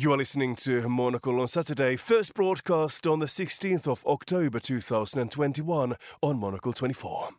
You are listening to Monocle on Saturday, first broadcast on the 16th of October 2021 on Monocle 24.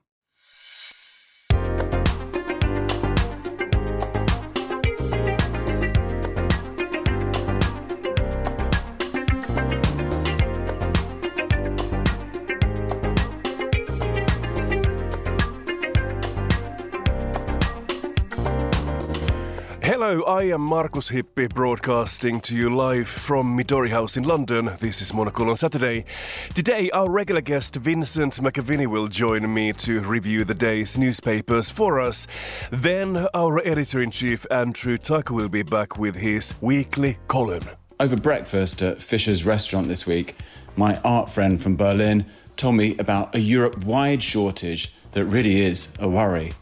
Hello, I am Markus Hippi broadcasting to you live from Midori House in London. This is Monocle on Saturday. Today, our regular guest Vincent McAviney will join me to review the day's newspapers for us. Then, our editor in chief Andrew Tuck will be back with his weekly column. Over breakfast at Fischer's restaurant this week, my art friend from Berlin told me about a Europe wide shortage that really is a worry.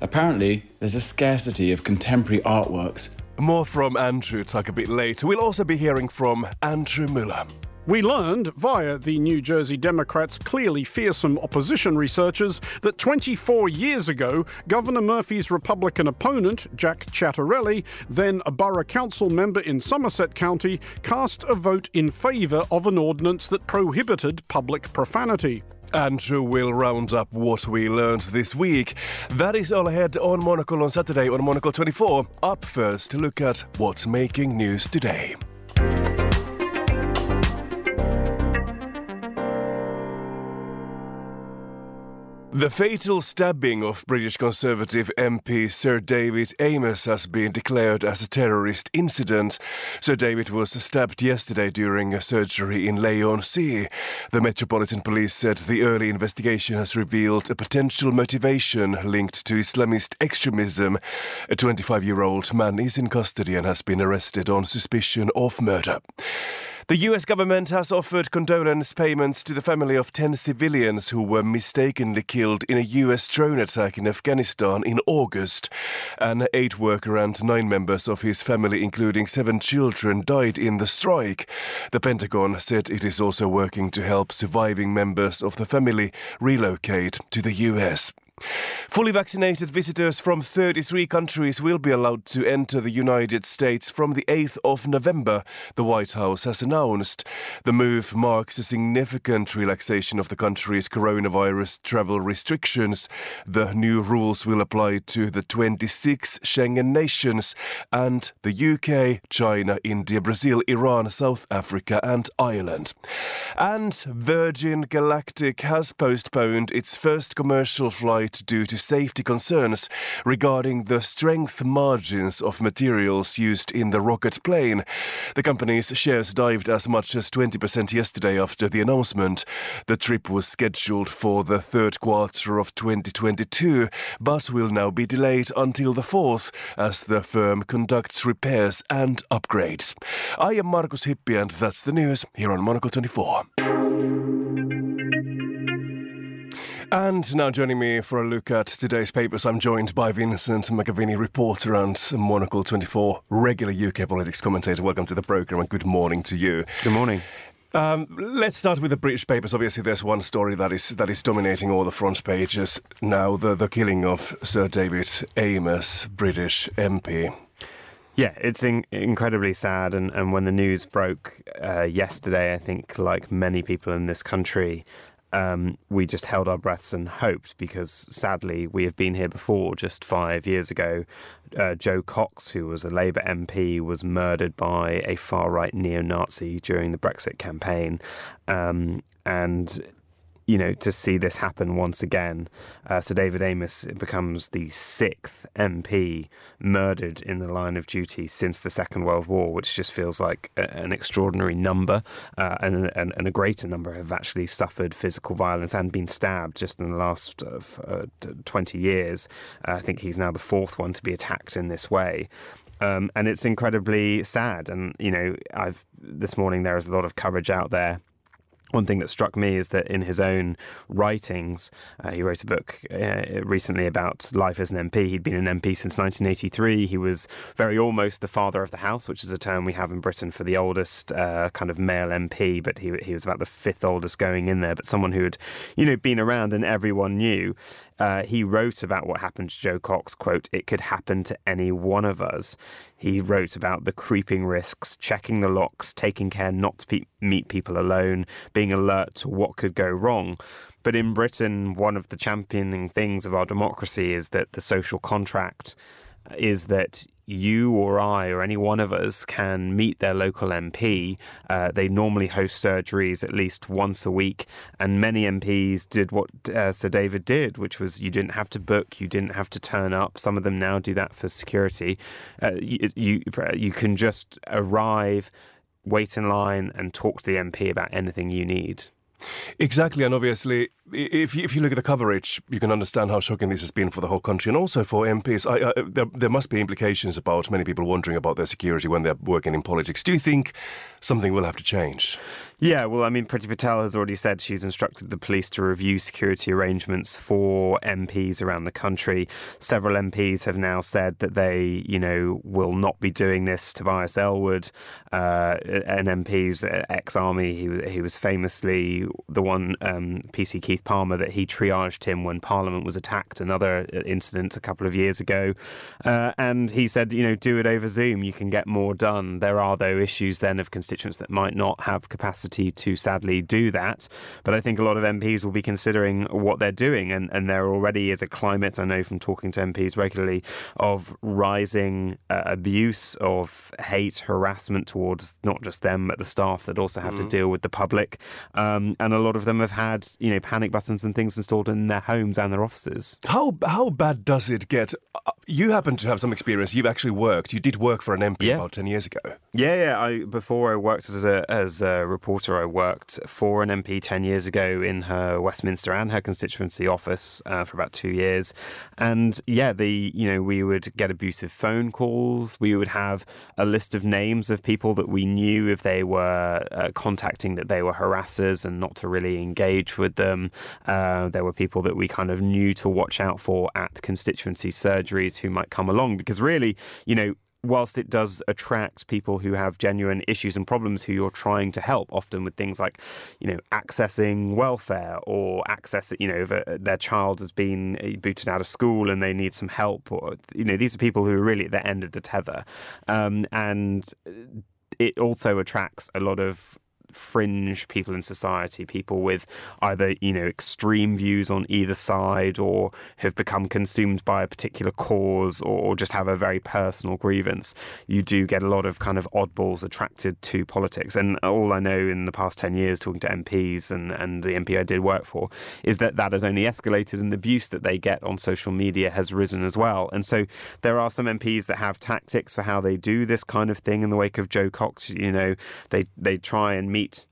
Apparently, there's a scarcity of contemporary artworks. More from Andrew Tuck a bit later. We'll also be hearing from Andrew Muller. We learned via the New Jersey Democrats' clearly fearsome opposition researchers that 24 years ago, Governor Murphy's Republican opponent, Jack Ciattarelli, then a borough council member in Somerset County, cast a vote in favour of an ordinance that prohibited public profanity. Andrew will round up what we learned this week. That is all ahead on Monocle on Saturday on Monocle 24. Up first, look at what's making news today. The fatal stabbing of British Conservative MP Sir David Amess has been declared as a terrorist incident. Sir David was stabbed yesterday during a surgery in Leigh-on-Sea. The Metropolitan Police said the early investigation has revealed a potential motivation linked to Islamist extremism. A 25 year old man is in custody and has been arrested on suspicion of murder. The US government has offered condolence payments to the family of 10 civilians who were mistakenly killed in a US drone attack in Afghanistan in August. An aid worker and nine members of his family, including seven children, died in the strike. The Pentagon said it is also working to help surviving members of the family relocate to the US. Fully vaccinated visitors from 33 countries will be allowed to enter the United States from the 8th of November, the White House has announced. The move marks a significant relaxation of the country's coronavirus travel restrictions. The new rules will apply to the 26 Schengen nations and the UK, China, India, Brazil, Iran, South Africa, and Ireland. And Virgin Galactic has postponed its first commercial flight due to safety concerns regarding the strength margins of materials used in the rocket plane. The company's shares dived as much as 20% yesterday after the announcement. The trip was scheduled for the third quarter of 2022, but will now be delayed until the fourth as the firm conducts repairs and upgrades. I am Markus Hippi, and that's the news here on Monocle 24. And now joining me for a look at today's papers, I'm joined by Vincent McAviney, reporter and Monocle 24 regular UK politics commentator. Welcome to the programme and good morning to you. Good morning. Um, let's start with the British papers. Obviously, there's one story that is that is dominating all the front pages now: the the killing of Sir David Amess, British MP. Yeah, it's in- incredibly sad. And, and when the news broke uh, yesterday, I think, like many people in this country, um, we just held our breaths and hoped because sadly we have been here before. Just five years ago, uh, Jo Cox, who was a Labour MP, was murdered by a far right neo Nazi during the Brexit campaign. Um, and you know, to see this happen once again. Uh, so David Amess becomes the sixth MP murdered in the line of duty since the Second World War, which just feels like a, an extraordinary number. Uh, and, and, and, a greater number have actually suffered physical violence and been stabbed just in the last uh, 20 years. Uh, I think he's now the fourth one to be attacked in this way. Um, and it's incredibly sad. And, you know, I've this morning there is a lot of coverage out there one thing that struck me is that in his own writings, uh, he wrote a book uh, recently about life as an MP. He'd been an MP since 1983. He was very almost the father of the house, which is a term we have in Britain for the oldest uh, kind of male MP, but he, he was about the fifth oldest going in there, but someone who had, you know, been around and everyone knew. Uh, he wrote about what happened to Jo Cox, quote, it could happen to any one of us. He wrote about the creeping risks, checking the locks, taking care not to pe- meet people alone, being alert to what could go wrong. But in Britain, one of the championing things of our democracy is that the social contract is that you or I or any one of us can meet their local MP. Uh, they normally host surgeries at least once a week, and many MPs did what uh, Sir David did, which was you didn't have to book, you didn't have to turn up. Some of them now do that for security. Uh, you, you you can just arrive, wait in line, and talk to the MP about anything you need. Exactly, and obviously, if you, if you look at the coverage, you can understand how shocking this has been for the whole country and also for MPs. I, I, there, there must be implications about many people wondering about their security when they're working in politics. Do you think something will have to change? Yeah, well, I mean, Priti Patel has already said she's instructed the police to review security arrangements for MPs around the country. Several MPs have now said that they, you know, will not be doing this. Tobias Ellwood, uh, an MP's ex-army, he, he was famously the one, um, PC Keith Palmer, that he triaged him when Parliament was attacked, another incident a couple of years ago. Uh, and he said, you know, do it over Zoom. You can get more done. There are, though, issues then of constituents that might not have capacity capacity to sadly do that. But I think a lot of MPs will be considering what they're doing, and, and there already is a climate, I know from talking to MPs regularly, of rising uh, abuse, of hate, harassment towards not just them, but the staff that also have mm. to deal with the public. Um, and a lot of them have had, you know, panic buttons and things installed in their homes and their offices. How, how bad does it get? Uh, you happen to have some experience. You've actually worked. You did work for an MP yeah. about 10 years ago. Yeah, yeah. I, before I worked as a, as a reporter reporter. I worked for an MP 10 years ago in her Westminster and her constituency office uh, for about two years. And yeah, the you know we would get abusive phone calls. We would have a list of names of people that we knew if they were uh, contacting that they were harassers and not to really engage with them. Uh, there were people that we kind of knew to watch out for at constituency surgeries who might come along because really, you know, whilst it does attract people who have genuine issues and problems who you're trying to help, often with things like, you know, accessing welfare or access, you know, their child has been uh, booted out of school and they need some help, or you know, these are people who are really at the end of the tether, um, and it also attracts a lot of fringe people in society, people with either, you know, extreme views on either side or have become consumed by a particular cause or just have a very personal grievance. You do get a lot of kind of oddballs attracted to politics. And all I know in the past 10 years talking to MPs and, and the MP I did work for is that that has only escalated and the abuse that they get on social media has risen as well. And so there are some MPs that have tactics for how they do this kind of thing in the wake of Jo Cox. You know, they, they try and meet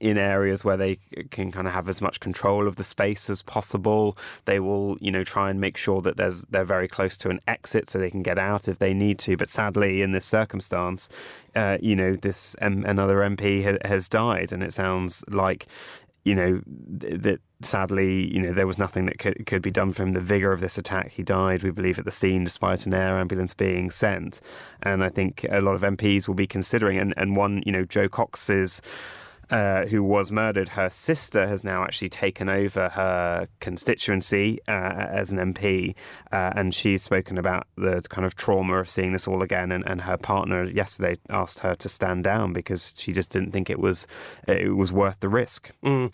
in areas where they can kind of have as much control of the space as possible. They will, you know, try and make sure that there's they're very close to an exit so they can get out if they need to. But sadly, in this circumstance, uh, you know, this um, another MP ha- has died, and it sounds like you know th- that sadly you know there was nothing that could, could be done for him. The vigor of this attack he died we believe at the scene despite an air ambulance being sent. And i think a lot of mps will be considering and, and one you know Jo Cox's uh, who was murdered, her sister has now actually taken over her constituency uh, as an MP, uh, and she's spoken about the kind of trauma of seeing this all again. And, and, her partner yesterday asked her to stand down because she just didn't think it was it was worth the risk. Mm.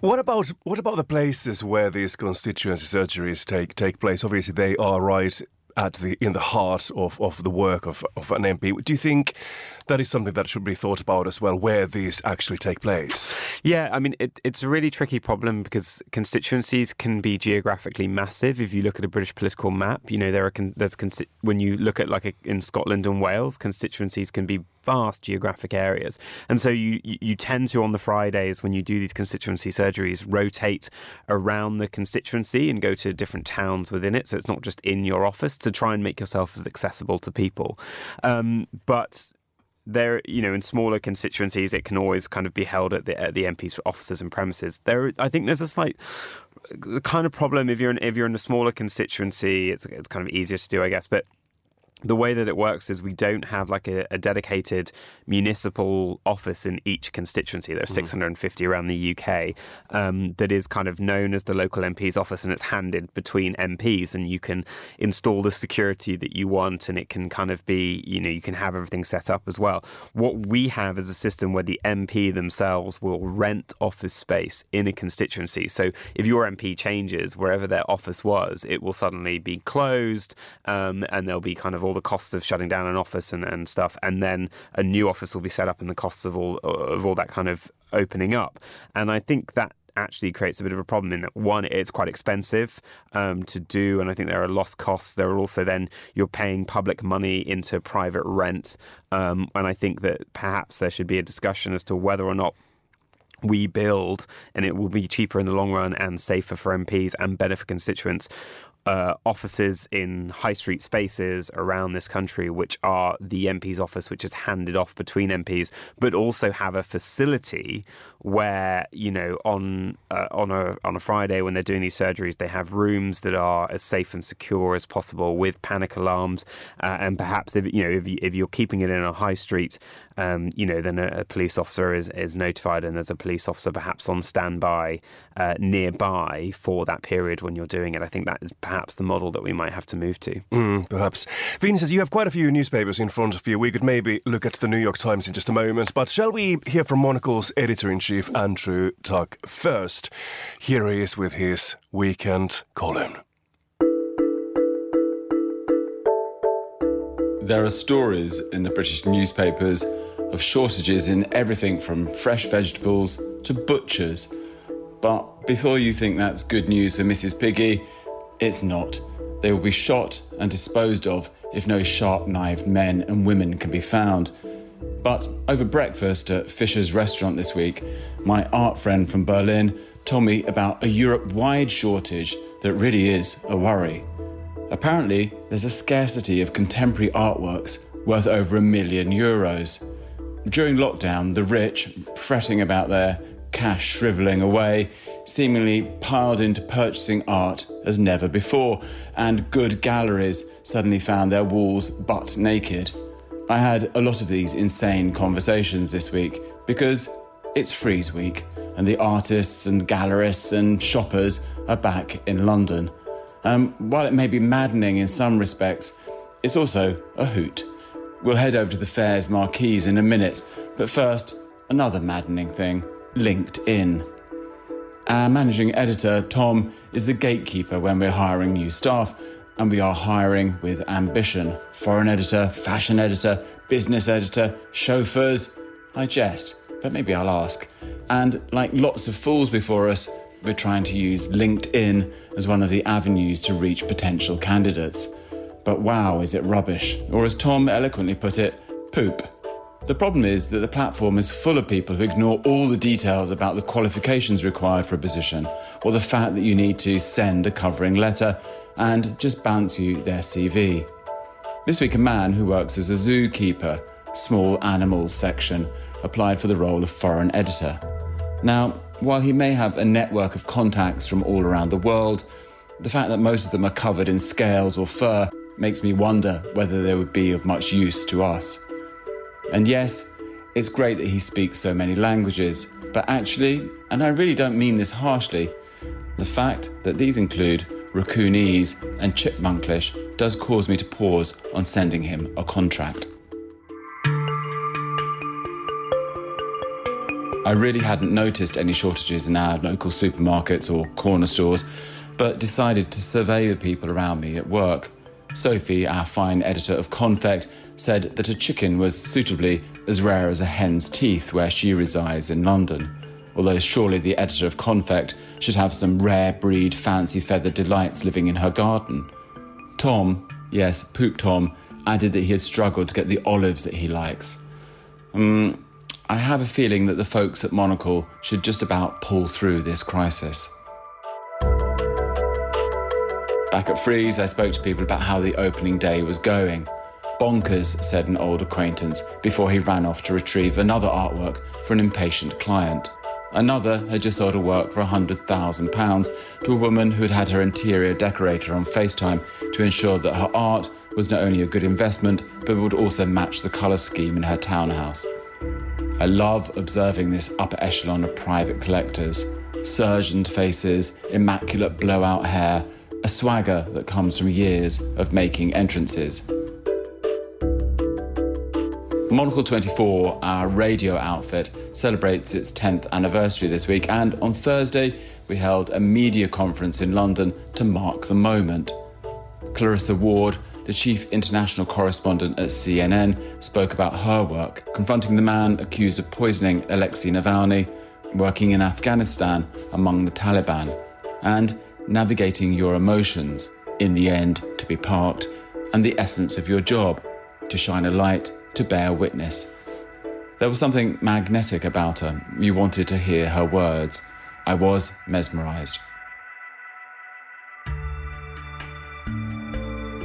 What about what about the places where these constituency surgeries take take place? Obviously, they are right at the in the heart of, of the work of, of an MP. Do you think that is something that should be thought about as well, where these actually take place? Yeah, I mean, it, it's a really tricky problem because constituencies can be geographically massive. If you look at a British political map, you know there are there's when you look at like a, in Scotland and Wales, constituencies can be vast geographic areas, and so you you tend to on the Fridays when you do these constituency surgeries rotate around the constituency and go to different towns within it. So it's not just in your office to try and make yourself as accessible to people. Um, but there, you know, in smaller constituencies, it can always kind of be held at the at the MP's offices and premises. There, I think there's a slight kind of problem if you're in, if you're in a smaller constituency, it's it's kind of easier to do, I guess, but the way that it works is we don't have like a, a dedicated municipal office in each constituency. There are mm. 650 around the UK um, that is kind of known as the local MP's office, and it's handed between MPs, and you can install the security that you want, and it can kind of be, you know, you can have everything set up as well. What we have is a system where the MP themselves will rent office space in a constituency. So if your MP changes wherever their office was, it will suddenly be closed, um, and there'll be kind of all the costs of shutting down an office and, and stuff, and then a new office will be set up and the costs of all of all that kind of opening up. And I think that actually creates a bit of a problem in that one, it's quite expensive um, to do, and I think there are lost costs. There are also then you're paying public money into private rent, um, and I think that perhaps there should be a discussion as to whether or not we build and it will be cheaper in the long run and safer for MPs and better for constituents uh, offices in high street spaces around this country, which are the MP's office, which is handed off between MPs, but also have a facility where you know on uh, on a on a Friday when they're doing these surgeries, they have rooms that are as safe and secure as possible with panic alarms, uh, and perhaps if you know if, you, if you're keeping it in a high street, um, you know then a, a, police officer is is notified, and there's a police officer perhaps on standby uh, nearby for that period when you're doing it. I think that is perhaps perhaps the model that we might have to move to. Mm, perhaps. Vincent, you have quite a few newspapers in front of you. We could maybe look at the New York Times in just a moment, but shall we hear from Monocle's editor in chief, Andrew Tuck, first? Here he is with his weekend column. There are stories in the British newspapers of shortages in everything from fresh vegetables to butchers. But before you think that's good news for Mrs. Piggy, it's not. They will be shot and disposed of if no sharp knived men and women can be found. But over breakfast at Fischer's restaurant this week, my art friend from Berlin told me about a Europe wide shortage that really is a worry. Apparently, there's a scarcity of contemporary artworks worth over a million euros. During lockdown, the rich, fretting about their cash shrivelling away, seemingly piled into purchasing art as never before, and good galleries suddenly found their walls butt naked. I had a lot of these insane conversations this week because it's Frieze Week and the artists and gallerists and shoppers are back in London. Um, while it may be maddening in some respects, it's also a hoot. We'll head over to the fair's marquees in a minute, but first, another maddening thing LinkedIn. Our managing editor, Tom, is the gatekeeper when we're hiring new staff, and we are hiring with ambition. Foreign editor, fashion editor, business editor, chauffeurs. I jest, but maybe I'll ask. And like lots of fools before us, we're trying to use LinkedIn as one of the avenues to reach potential candidates. But wow, is it rubbish? Or as Tom eloquently put it, poop. The problem is that the platform is full of people who ignore all the details about the qualifications required for a position, or the fact that you need to send a covering letter, and just bounce you their CV. This week, a man who works as a zookeeper, small animals section, applied for the role of foreign editor. Now, while he may have a network of contacts from all around the world, the fact that most of them are covered in scales or fur makes me wonder whether they would be of much use to us. And yes, it's great that he speaks so many languages, but actually, and I really don't mean this harshly, the fact that these include Raccoonese and Chipmunklish does cause me to pause on sending him a contract. I really hadn't noticed any shortages in our local supermarkets or corner stores, but decided to survey the people around me at work. Sophie, our fine editor of Konfekt, said that a chicken was suitably as rare as a hen's teeth where she resides in London. Although surely the editor of Konfekt should have some rare breed fancy feathered delights living in her garden. Tom, yes, Poop Tom, added that he had struggled to get the olives that he likes. Um, I have a feeling that the folks at Monocle should just about pull through this crisis. Back at Frieze, I spoke to people about how the opening day was going. Bonkers, said an old acquaintance before he ran off to retrieve another artwork for an impatient client. Another had just sold a work for £100,000 to a woman who had had her interior decorator on FaceTime to ensure that her art was not only a good investment, but would also match the colour scheme in her townhouse. I love observing this upper echelon of private collectors surgeoned faces, immaculate blowout hair, a swagger that comes from years of making entrances. Monocle 24, our radio outfit, celebrates its 10th anniversary this week, and on Thursday, we held a media conference in London to mark the moment. Clarissa Ward, the chief international correspondent at CNN, spoke about her work, confronting the man accused of poisoning Alexei Navalny, working in Afghanistan among the Taliban, and navigating your emotions, in the end, to be parked, and the essence of your job, to shine a light to bear witness. There was something magnetic about her. You wanted to hear her words. I was mesmerized.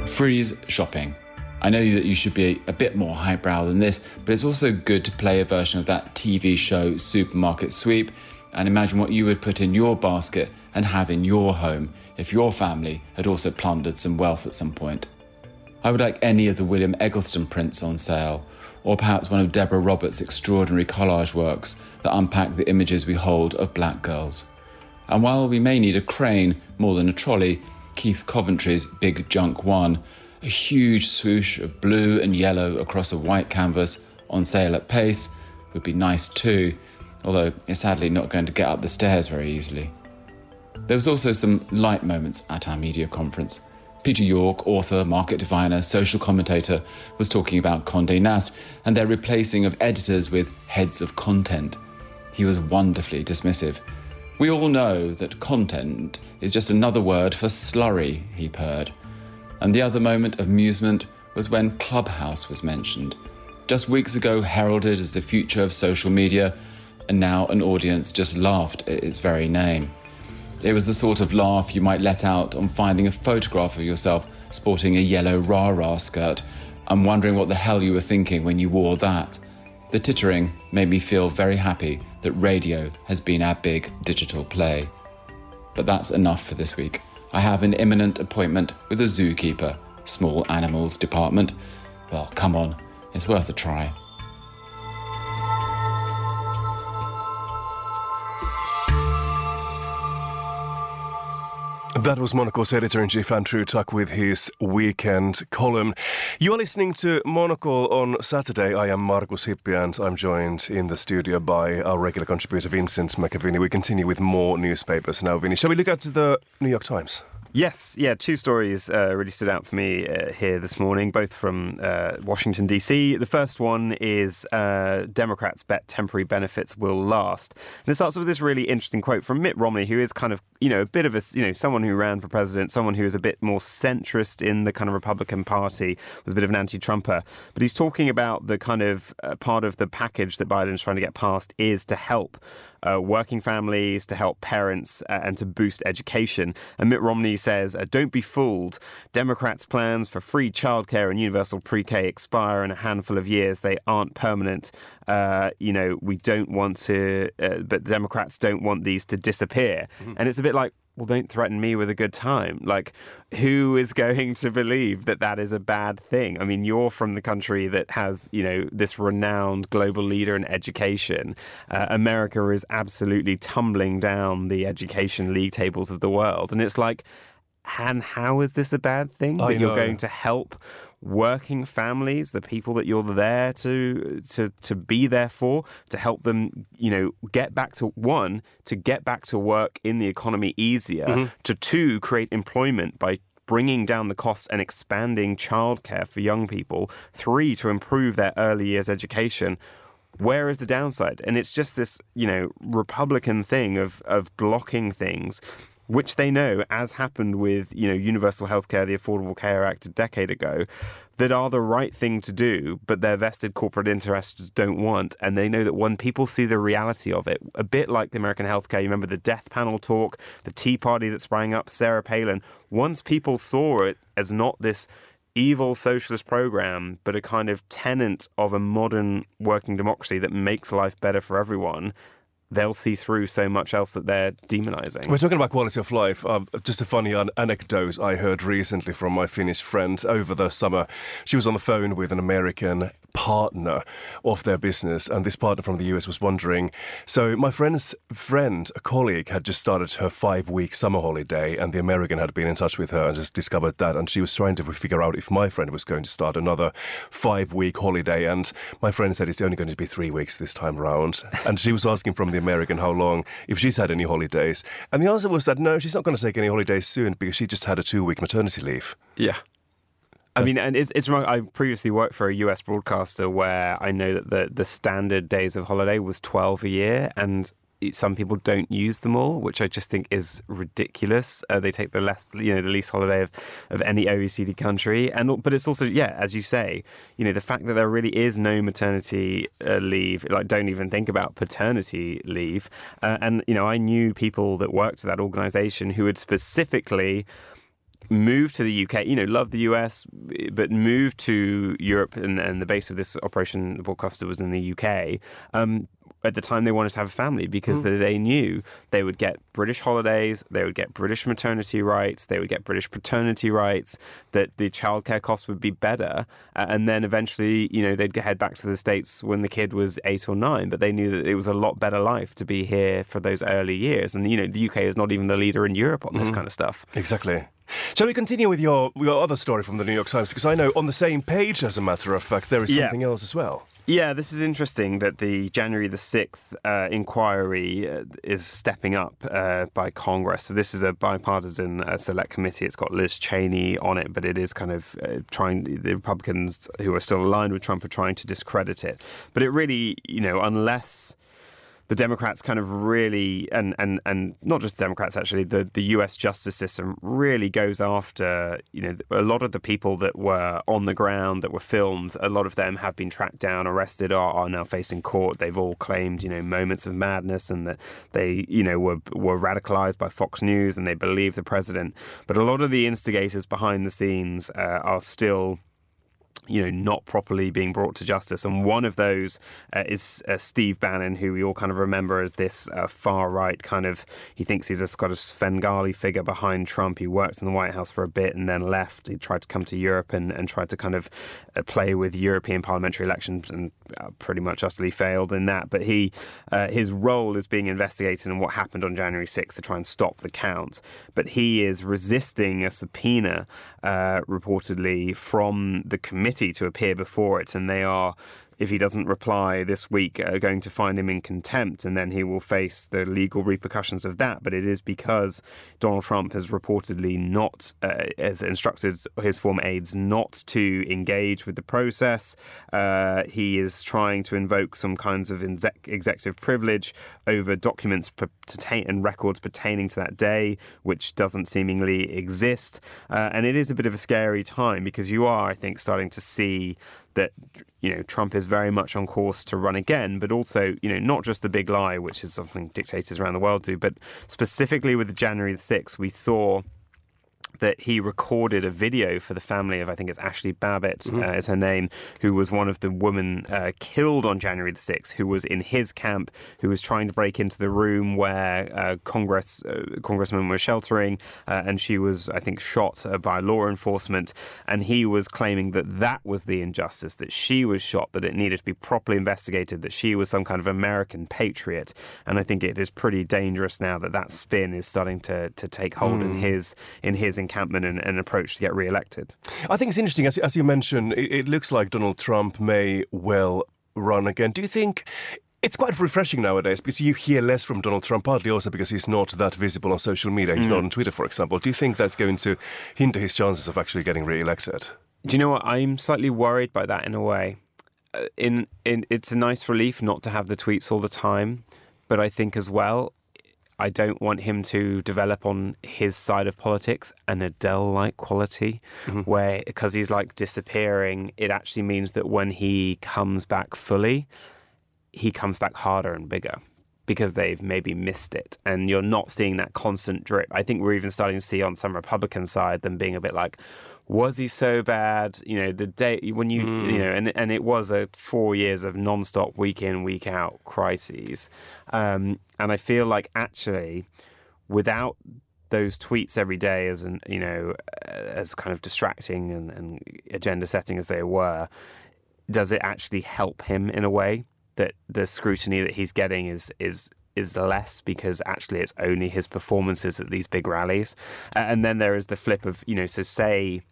Frieze shopping. I know that you should be a bit more highbrow than this, but it's also good to play a version of that TV show Supermarket Sweep and imagine what you would put in your basket and have in your home if your family had also plundered some wealth at some point. I would like any of the William Eggleston prints on sale, or perhaps one of Deborah Roberts' extraordinary collage works that unpack the images we hold of black girls. And while we may need a crane more than a trolley, Keith Coventry's Big Junk One, a huge swoosh of blue and yellow across a white canvas on sale at Pace, would be nice too, although it's sadly not going to get up the stairs very easily. There was also some light moments at our media conference. Peter York, author, market diviner, social commentator, was talking about Condé Nast and their replacing of editors with heads of content. He was wonderfully dismissive. We all know that content is just another word for slurry, he purred. And the other moment of amusement was when Clubhouse was mentioned. Just weeks ago, heralded as the future of social media, and now an audience just laughed at its very name. It was the sort of laugh you might let out on finding a photograph of yourself sporting a yellow rah rah skirt and wondering what the hell you were thinking when you wore that. The tittering made me feel very happy that radio has been our big digital play. But that's enough for this week. I have an imminent appointment with a zookeeper, small animals department. Well, come on, it's worth a try. That was Monocle's editor in chief Andrew Tuck with his weekend column. You are listening to Monaco on Saturday. I am Markus Hippi and I'm joined in the studio by our regular contributor Vincent McAviney. We continue with more newspapers now, Vinny. Shall we look at the New York Times? Yes, yeah, two stories uh, really stood out for me uh, here this morning, both from uh, Washington, D.C. The first one is uh, Democrats bet temporary benefits will last. And it starts with this really interesting quote from Mitt Romney, who is kind of, you know, a bit of a, you know, someone who ran for president, someone who is a bit more centrist in the kind of Republican Party, was a bit of an anti Trumper. But he's talking about the kind of uh, part of the package that Biden's trying to get passed is to help uh, working families, to help parents, uh, and to boost education. And Mitt Romney says, uh, Don't be fooled. Democrats' plans for free childcare and universal pre K expire in a handful of years. They aren't permanent. Uh, you know, we don't want to, uh, but Democrats don't want these to disappear. Mm-hmm. And it's a bit like, well, don't threaten me with a good time. Like, who is going to believe that that is a bad thing? I mean, you're from the country that has, you know, this renowned global leader in education. Uh, America is absolutely tumbling down the education league tables of the world. And it's like, and how is this a bad thing that you're going to help working families, the people that you're there to to to be there for, to help them, you know, get back to one, to get back to work in the economy easier, mm-hmm. to two, create employment by bringing down the costs and expanding childcare for young people, three, to improve their early years education where is the downside? And it's just this, you know, Republican thing of of blocking things which they know, as happened with you know universal healthcare, the Affordable Care Act a decade ago, that are the right thing to do, but their vested corporate interests don't want. And they know that when people see the reality of it, a bit like the American healthcare, you remember the death panel talk, the Tea Party that sprang up, Sarah Palin. Once people saw it as not this evil socialist program, but a kind of tenant of a modern working democracy that makes life better for everyone, they'll see through so much else that they're demonizing. We're talking about quality of life. Um, just a funny an- anecdote I heard recently from my Finnish friend over the summer. She was on the phone with an American partner of their business, and this partner from the US was wondering. So, my friend's friend, a colleague, had just started her five week summer holiday, and the American had been in touch with her and just discovered that. And she was trying to figure out if my friend was going to start another five week holiday. And my friend said it's only going to be three weeks this time around. And she was asking from the American how long, if she's had any holidays. And the answer was that no, she's not going to take any holidays soon because she just had a two week maternity leave. Yeah. I mean, and it's, it's I previously worked for a US broadcaster where I know that the, the standard days of holiday was 12 a year, and some people don't use them all, which I just think is ridiculous. Uh, they take the less, you know, the least holiday of, of any OECD country, and but it's also, yeah, as you say, you know, the fact that there really is no maternity uh, leave, like don't even think about paternity leave, uh, and you know, I knew people that worked at that organisation who had specifically moved to the UK, you know, loved the US, but moved to Europe, and, and the base of this operation, the broadcaster, was in the UK. Um, at the time, they wanted to have a family because mm. they knew they would get British holidays, they would get British maternity rights, they would get British paternity rights, that the childcare costs would be better. and then eventually, you know, they'd head back to the States when the kid was eight or nine, but they knew that it was a lot better life to be here for those early years. And, you know, the UK is not even the leader in Europe on this mm. kind of stuff. Exactly. Shall we continue with your your other story from the New York Times? Because I know on the same page, as a matter of fact, there is something else as well. Yeah, this is interesting that the January the 6th uh, inquiry uh, is stepping up uh, by Congress. So, this is a bipartisan uh, select committee. It's got Liz Cheney on it, but it is kind of uh, trying, the Republicans who are still aligned with Trump are trying to discredit it. But it really, you know, unless the Democrats kind of really, and and and not just the Democrats actually, the the U.S. justice system really goes after you know a lot of the people that were on the ground that were filmed. A lot of them have been tracked down, arrested, are, are now facing court. They've all claimed you know moments of madness and that they you know were were radicalized by Fox News and they believe the president. But a lot of the instigators behind the scenes uh, are still you know, not properly being brought to justice. And one of those uh, is uh, Steve Bannon, who we all kind of remember as this uh, far right kind of, he thinks he's a Scottish Svengali figure behind Trump. He worked in the White House for a bit and then left. He tried to come to Europe and, and tried to kind of uh, play with European parliamentary elections and uh, pretty much utterly failed in that. But he, uh, his role is being investigated in what happened on January 6th to try and stop the count. But he is resisting a subpoena, reportedly, from the committee to appear before it, and they are if he doesn't reply this week, are going to find him in contempt, and then he will face the legal repercussions of that. But it is because Donald Trump has reportedly not, uh, has instructed his former aides not to engage with the process. Uh, he is trying to invoke some kinds of executive privilege over documents and records pertaining to that day, which doesn't seemingly exist. Uh, and it is a bit of a scary time because you are, I think, starting to see that you know Trump is very much on course to run again, but also you know not just the big lie, which is something dictators around the world do, but specifically with January the sixth, we saw that he recorded a video for the family of, I think it's Ashley Babbitt mm-hmm. uh, is her name, who was one of the women uh, killed on January the 6th, who was in his camp, who was trying to break into the room where uh, Congress uh, congressmen were sheltering, uh, and she was, I think, shot uh, by law enforcement. And he was claiming that that was the injustice, that she was shot, that it needed to be properly investigated, that she was some kind of American patriot. And I think it is pretty dangerous now that that spin is starting to, to take hold mm. in his in his encampment and, and approach to get re-elected. I think it's interesting, as, as you mentioned, it, it looks like Donald Trump may well run again. Do you think it's quite refreshing nowadays because you hear less from Donald Trump, partly also because he's not that visible on social media. He's mm. not on Twitter, for example. Do you think that's going to hinder his chances of actually getting re-elected? Do you know what? I'm slightly worried by that in a way. Uh, in, in, it's a nice relief not to have the tweets all the time, but I think as well I don't want him to develop on his side of politics an Adele like quality, mm-hmm. where because he's like disappearing, it actually means that when he comes back fully, he comes back harder and bigger because they've maybe missed it and you're not seeing that constant drip. I think we're even starting to see on some Republican side them being a bit like, was he so bad? You know, the day when you you know, and and it was a four years of non-stop week in week out crises, um, and I feel like actually, without those tweets every day as an you know as kind of distracting and, and agenda setting as they were, does it actually help him in a way that the scrutiny that he's getting is is is less because actually it's only his performances at these big rallies. And then there is the flip of, you know, so say,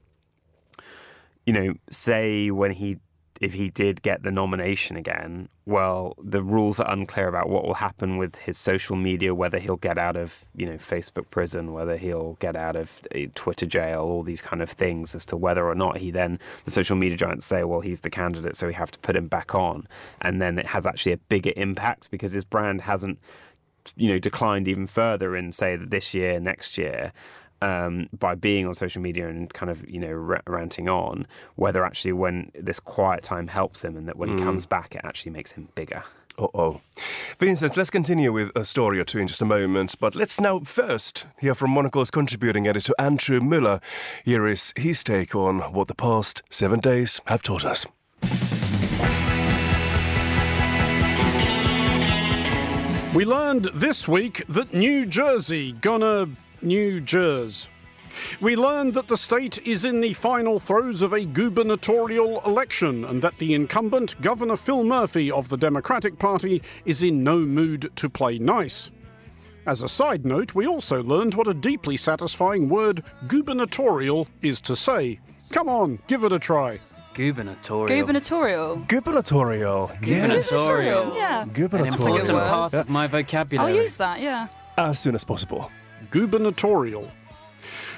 you know, say when he, if he did get the nomination again, well, the rules are unclear about what will happen with his social media, whether he'll get out of, you know, Facebook prison, whether he'll get out of uh, Twitter jail, all these kind of things as to whether or not he then, the social media giants say, well, he's the candidate, so we have to put him back on. And then it has actually a bigger impact because his brand hasn't, you know, declined even further in, say, this year, next year um, by being on social media and kind of you know r- ranting on whether actually when this quiet time helps him and that when he comes back it actually makes him bigger Uh oh. Vincent, let's continue with a story or two in just a moment, but let's now first hear from Monocle's contributing editor Andrew Muller. Here is his take on what the past seven days have taught us. We learned this week that New Jersey gonna New Jersey. We learned that the state is in the final throes of a gubernatorial election and that the incumbent, Governor Phil Murphy of the Democratic Party, is in no mood to play nice. As a side note, we also learned what a deeply satisfying word gubernatorial is to say. Come on, give it a try. Gubernatorial. Gubernatorial. Gubernatorial. Gubernatorial. Yeah. And Gubernatorial. it's some Good parts words. of my I'll use that, yeah. As soon as possible. Gubernatorial.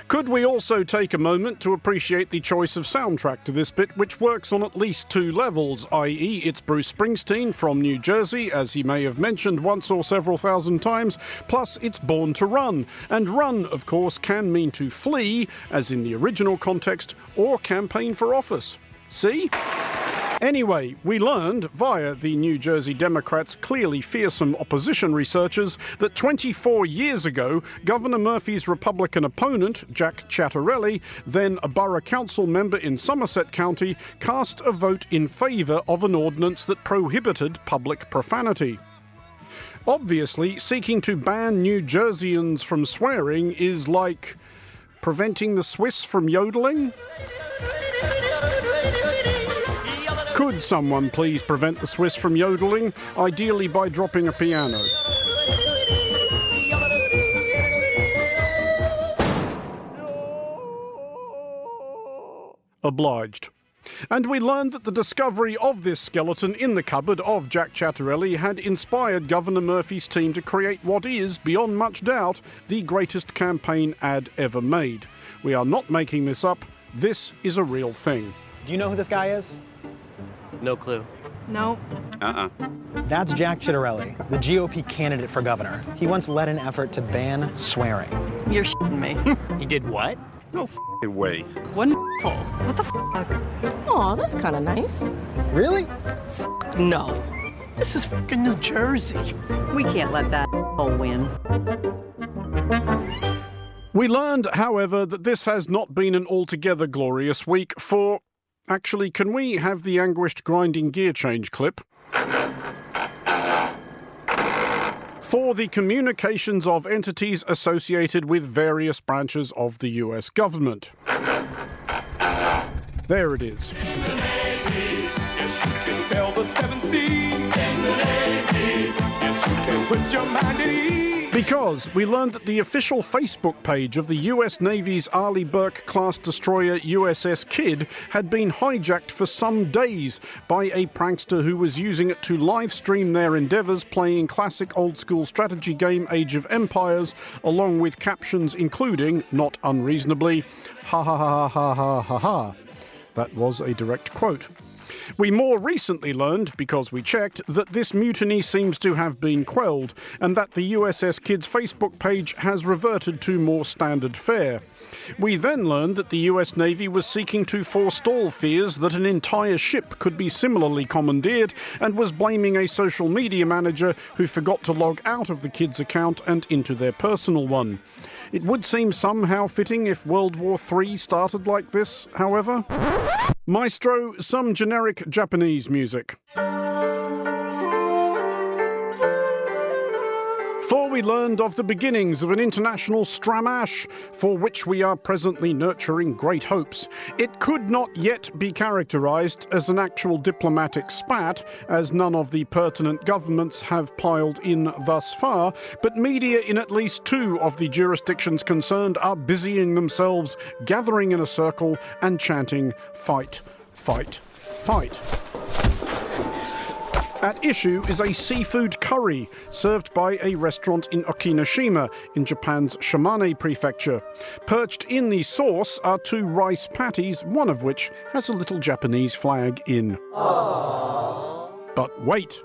Could we also take a moment to appreciate the choice of soundtrack to this bit, which works on at least two levels, i.e., it's Bruce Springsteen from New Jersey, as he may have mentioned once or several thousand times, plus it's Born to Run. And run, of course, can mean to flee, as in the original context, or campaign for office. See? Anyway, we learned via the New Jersey Democrats' clearly fearsome opposition researchers that 24 years ago, Governor Murphy's Republican opponent, Jack Ciattarelli, then a borough council member in Somerset County, cast a vote in favour of an ordinance that prohibited public profanity. Obviously, seeking to ban New Jerseyans from swearing is like preventing the Swiss from yodeling? Could someone please prevent the Swiss from yodeling, ideally by dropping a piano? Obliged. And we learned that the discovery of this skeleton in the cupboard of Jack Ciattarelli had inspired Governor Murphy's team to create what is, beyond much doubt, the greatest campaign ad ever made. We are not making this up, this is a real thing. Do you know who this guy is? No clue. No. Uh-uh. That's Jack Ciattarelli, the GOP candidate for governor. He once led an effort to ban swearing. You're shitting me. He did what? No way One full. What the fuck? Aw, that's kind of nice. Really? No. This is fucking New Jersey. We can't let that all win. We learned, however, that this has not been an altogether glorious week for. Actually, can we have the anguished grinding gear change clip? For the communications of entities associated with various branches of the US government. There it is. Yes, because we learned that the official Facebook page of the US Navy's Arleigh Burke class destroyer USS Kidd had been hijacked for some days by a prankster who was using it to live stream their endeavors playing classic old school strategy game Age of Empires, along with captions including, not unreasonably, ha ha ha ha ha ha ha. That was a direct quote. We more recently learned, because we checked, that this mutiny seems to have been quelled, and that the USS Kidd's Facebook page has reverted to more standard fare. We then learned that the US Navy was seeking to forestall fears that an entire ship could be similarly commandeered and was blaming a social media manager who forgot to log out of the Kidd's account and into their personal one. It would seem somehow fitting if World War III started like this, however. Maestro, some generic Japanese music. We learned of the beginnings of an international stramash, for which we are presently nurturing great hopes. It could not yet be characterised as an actual diplomatic spat, as none of the pertinent governments have piled in thus far, but media in at least two of the jurisdictions concerned are busying themselves, gathering in a circle and chanting, Fight, fight, fight. At issue is a seafood curry served by a restaurant in Okinoshima in Japan's Shimane prefecture. Perched in the sauce are two rice patties, one of which has a little Japanese flag in. But wait.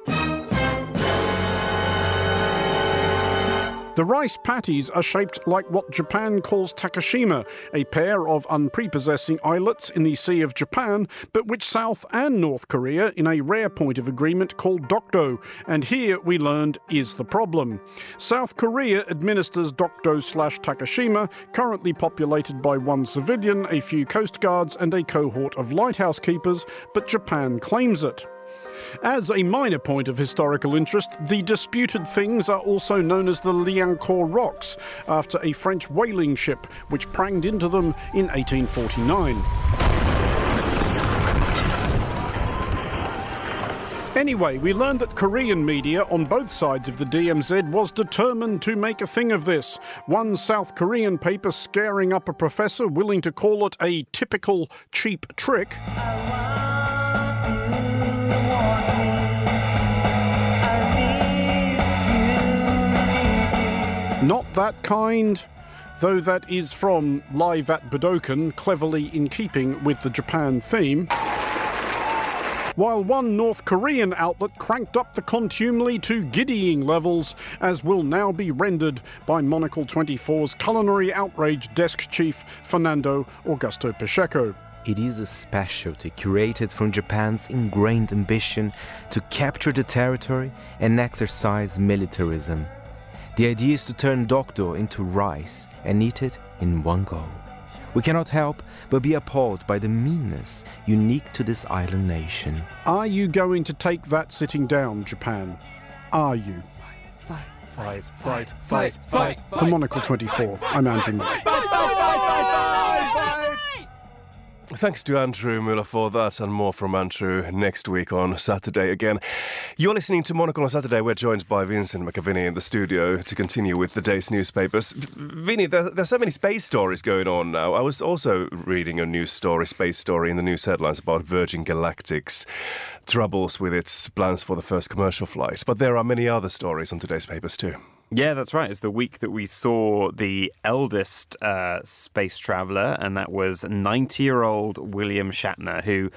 The rice patties are shaped like what Japan calls Takeshima, a pair of unprepossessing islets in the Sea of Japan, but which South and North Korea, in a rare point of agreement, call Dokdo, and here we learned is the problem. South Korea administers Dokdo slash Takeshima, currently populated by one civilian, a few coast guards, and a cohort of lighthouse keepers, but Japan claims it. As a minor point of historical interest, the disputed things are also known as the Liancourt Rocks, after a French whaling ship which pranged into them in 1849. Anyway, we learned that Korean media on both sides of the DMZ was determined to make a thing of this. One South Korean paper scaring up a professor willing to call it a typical cheap trick. Not that kind, though that is from Live at Budokan, cleverly in keeping with the Japan theme. While one North Korean outlet cranked up the contumely to giddying levels, as will now be rendered by Monocle 24's culinary outrage desk chief Fernando Augusto Pacheco. It is a specialty curated from Japan's ingrained ambition to capture the territory and exercise militarism. The idea is to turn Dokdo into rice and eat it in one go. We cannot help but be appalled by the meanness unique to this island nation. Are you going to take that sitting down, Japan? Are you? Fight, fight, fight, fight, fight. For Monocle 24, I'm Andrew Mueller. Thanks to Andrew Mueller for that and more from Andrew next week on Saturday again. You're listening to Monocle on Saturday. We're joined by Vincent McAviney in the studio to continue with the day's newspapers. Vinny, there, there's so many space stories going on now. I was also reading a news story, space story in the news headlines about Virgin Galactic's troubles with its plans for the first commercial flight. But there are many other stories on today's papers too. Yeah, that's right. It's the week that we saw the eldest uh, space traveler, and that was 90 year old William Shatner, who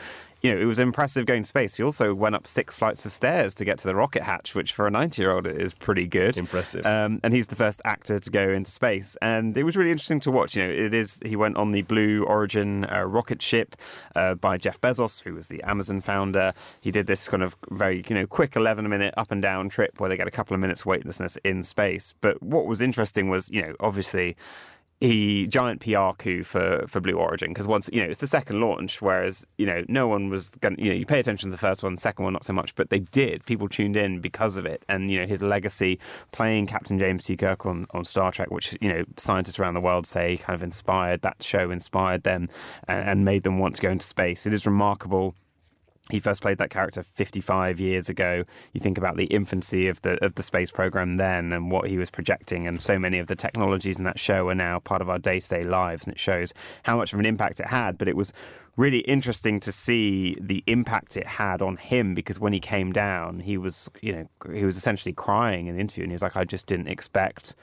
you know, it was impressive going to space. He also went up six flights of stairs to get to the rocket hatch, which for a 90 year old is pretty good. Impressive. Um, and he's the first actor to go into space. And it was really interesting to watch. You know, it is, he went on the Blue Origin uh, rocket ship uh, by Jeff Bezos, who was the Amazon founder. He did this kind of very, you know, quick 11 minute up and down trip where they get a couple of minutes weightlessness in space. But what was interesting was, you know, obviously, he giant PR coup for for Blue Origin because once you know it's the second launch, whereas you know no one was going. You know you pay attention to the first one, second one not so much, but they did. People tuned in because of it, and you know his legacy playing Captain James T. Kirk on, on Star Trek, which you know scientists around the world say kind of inspired that show, inspired them, and, and made them want to go into space. It is remarkable he first played that character 55 years ago. You think about the infancy of the of the space program then and what he was projecting, and so many of the technologies in that show are now part of our day to day lives, and it shows how much of an impact it had. But it was really interesting to see the impact it had on him because when he came down, he was you know he was essentially crying in the interview, and he was like, "I just didn't expect."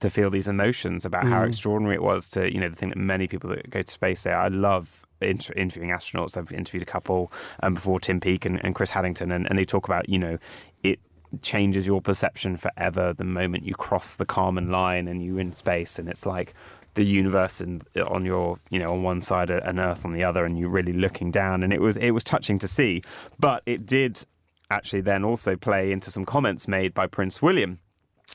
To feel these emotions about how Mm. extraordinary it was to, you know, the thing that many people that go to space say. I love inter- interviewing astronauts. I've interviewed a couple um, before Tim Peake and, and Chris Haddington, and, and they talk about, you know, it changes your perception forever the moment you cross the Kármán line and you're in space, and it's like the universe and on your, you know, on one side and Earth on the other, and you're really looking down, and it was it was touching to see, but it did actually then also play into some comments made by Prince William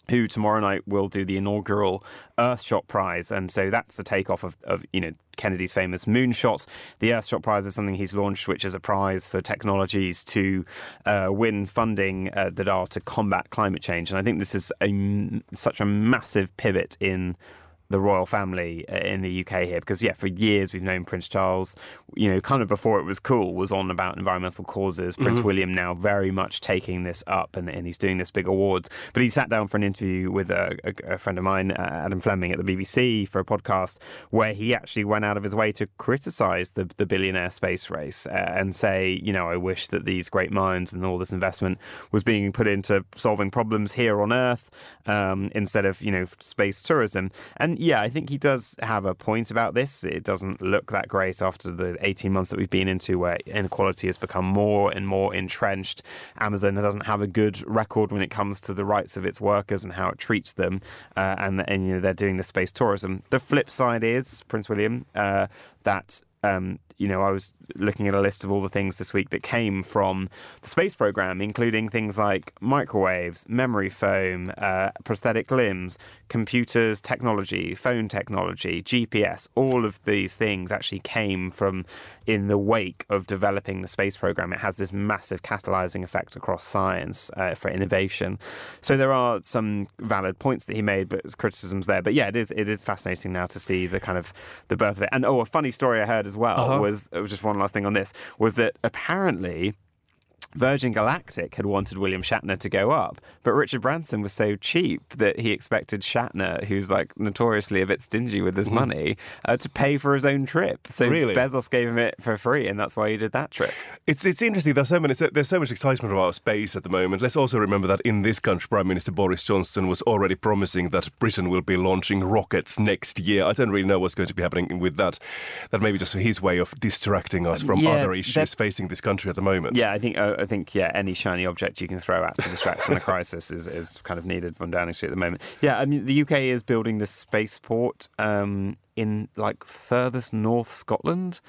who tomorrow night will do the inaugural Earthshot Prize, and so that's the takeoff of, of you know Kennedy's famous moonshots. The Earthshot Prize is something he's launched, which is a prize for technologies to uh, win funding uh, that are to combat climate change. And I think this is a, such a massive pivot in the royal family uh, in the UK here because yeah for years we've known Prince Charles you know kind of before it was cool was on about environmental causes. Prince Mhm. William now very much taking this up and, and he's doing this big awards. But he sat down for an interview with a, a, a friend of mine uh, Adam Fleming at the BBC for a podcast where he actually went out of his way to criticize the, the billionaire space race uh, and say you know I wish that these great minds and all this investment was being put into solving problems here on earth um, instead of you know space tourism. And yeah, I think he does have a point about this. It doesn't look that great after the 18 months that we've been into where inequality has become more and more entrenched. Amazon doesn't have a good record when it comes to the rights of its workers and how it treats them. Uh, and, and, you know, they're doing the space tourism. The flip side is, Prince William, uh, that um, you know, I was looking at a list of all the things this week that came from the space program, including things like microwaves, memory foam, uh, prosthetic limbs, computers, technology, phone technology, GPS. All of these things actually came from in the wake of developing the space program. It has this massive catalyzing effect across science uh, for innovation. So there are some valid points that he made, but criticisms there. But yeah, it is it is fascinating now to see the kind of the birth of it. And oh, a funny story I heard as well Uh-huh. was it was uh, just one last thing on this was that apparently. Virgin Galactic had wanted William Shatner to go up, but Richard Branson was so cheap that he expected Shatner, who's like notoriously a bit stingy with his Mhm. money, uh, to pay for his own trip. So Really? Bezos gave him it for free, and that's why he did that trip. It's it's interesting. There's so many. There's so much excitement about space at the moment. Let's also remember that in this country, Prime Minister Boris Johnson was already promising that Britain will be launching rockets next year. I don't really know what's going to be happening with that. That may be just his way of distracting us from Yeah, other issues that- facing this country at the moment. Yeah, I think uh, I think yeah, any shiny object you can throw at to distract from the crisis is, is kind of needed from Downing Street at the moment. Yeah, I mean the UK is building this spaceport um, in like furthest north Scotland.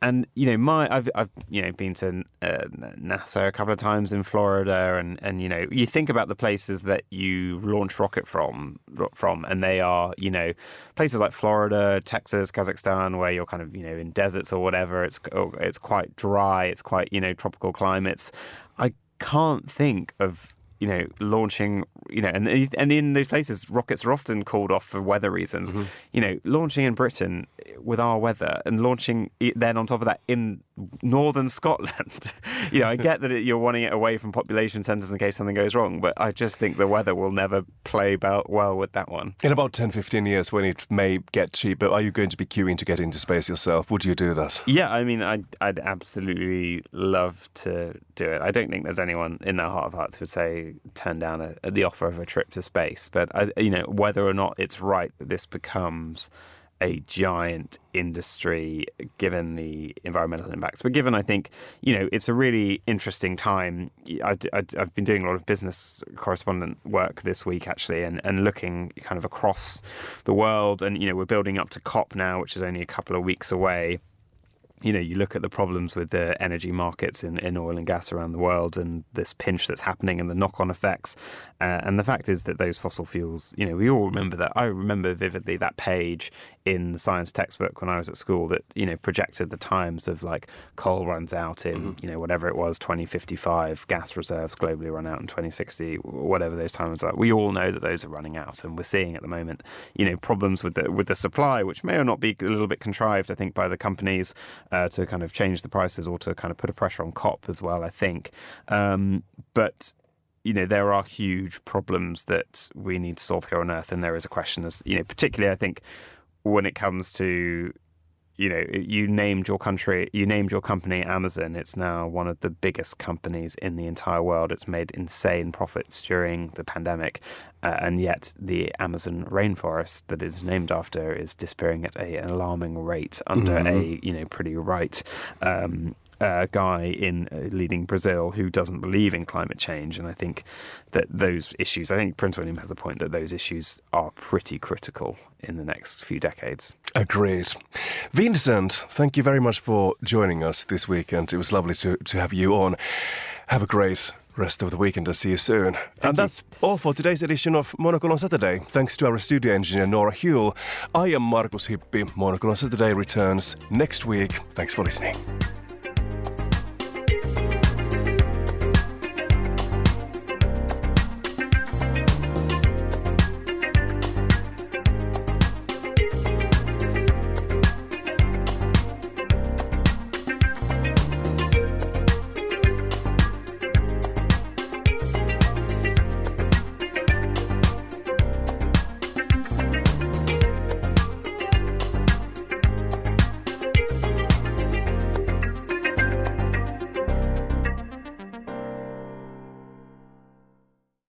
And you know, my I've I've you know been to uh, NASA a couple of times in Florida, and and you know, you think about the places that you launch rocket from from, and they are you know places like Florida, Texas, Kazakhstan, where you're kind of you know in deserts or whatever. It's it's quite dry. It's quite you know tropical climates. I can't think of you know launching you know and and in those places rockets are often called off for weather reasons mm-hmm. you know launching in britain with our weather and launching then on top of that in northern scotland you know i get that it, you're wanting it away from population centres in case something goes wrong but i just think the weather will never play well with that one In about 10, 15 years, when it may get cheaper, are you going to be queuing to get into space yourself? Would you do that? Yeah, I mean, I'd, I'd absolutely love to do it. I don't think there's anyone in their heart of hearts who would say turn down a, the offer of a trip to space. But I, you know, whether or not it's right that this becomes a giant industry given the environmental impacts. But given, I think, you know, it's a really interesting time. I, have been doing a lot of business correspondent work this week, actually, and, and looking kind of across the world. And, you know, we're building up to COP now, which is only a couple of weeks away you know, you look at the problems with the energy markets in, in oil and gas around the world and this pinch that's happening and the knock on effects. Uh, and the fact is that those fossil fuels, you know, we all remember that. I remember vividly that page in the science textbook when I was at school that, you know, projected the times of like coal runs out in, mm-hmm. you know, whatever it was, 2055, gas reserves globally run out in 2060, whatever those times are. We all know that those are running out and we're seeing at the moment, you know, problems with the, with the supply, which may or not be a little bit contrived, I think, by the companies uh, to kind of change the prices or to kind of put a pressure on COP as well, I think. Um, but you know there are huge problems that we need to solve here on earth and there is a question as you know particularly i think when it comes to you know you named your country you named your company amazon it's now one of the biggest companies in the entire world it's made insane profits during the pandemic uh, and yet the amazon rainforest that it is named after is disappearing at a, an alarming rate under mm-hmm. a you know pretty right um, uh, guy in uh, leading Brazil who doesn't believe in climate change. And I think that those issues, I think Prince William has a point that those issues are pretty critical in the next few decades. Agreed. Vincent, thank you very much for joining us this weekend. It was lovely to, to have you on. Have a great rest of the weekend and see you soon. and that's all for today's edition of Monocle on Saturday. Thanks to our studio engineer Nora Huell. I am Markus Hippi. Monocle on Saturday returns next week. Thanks for listening.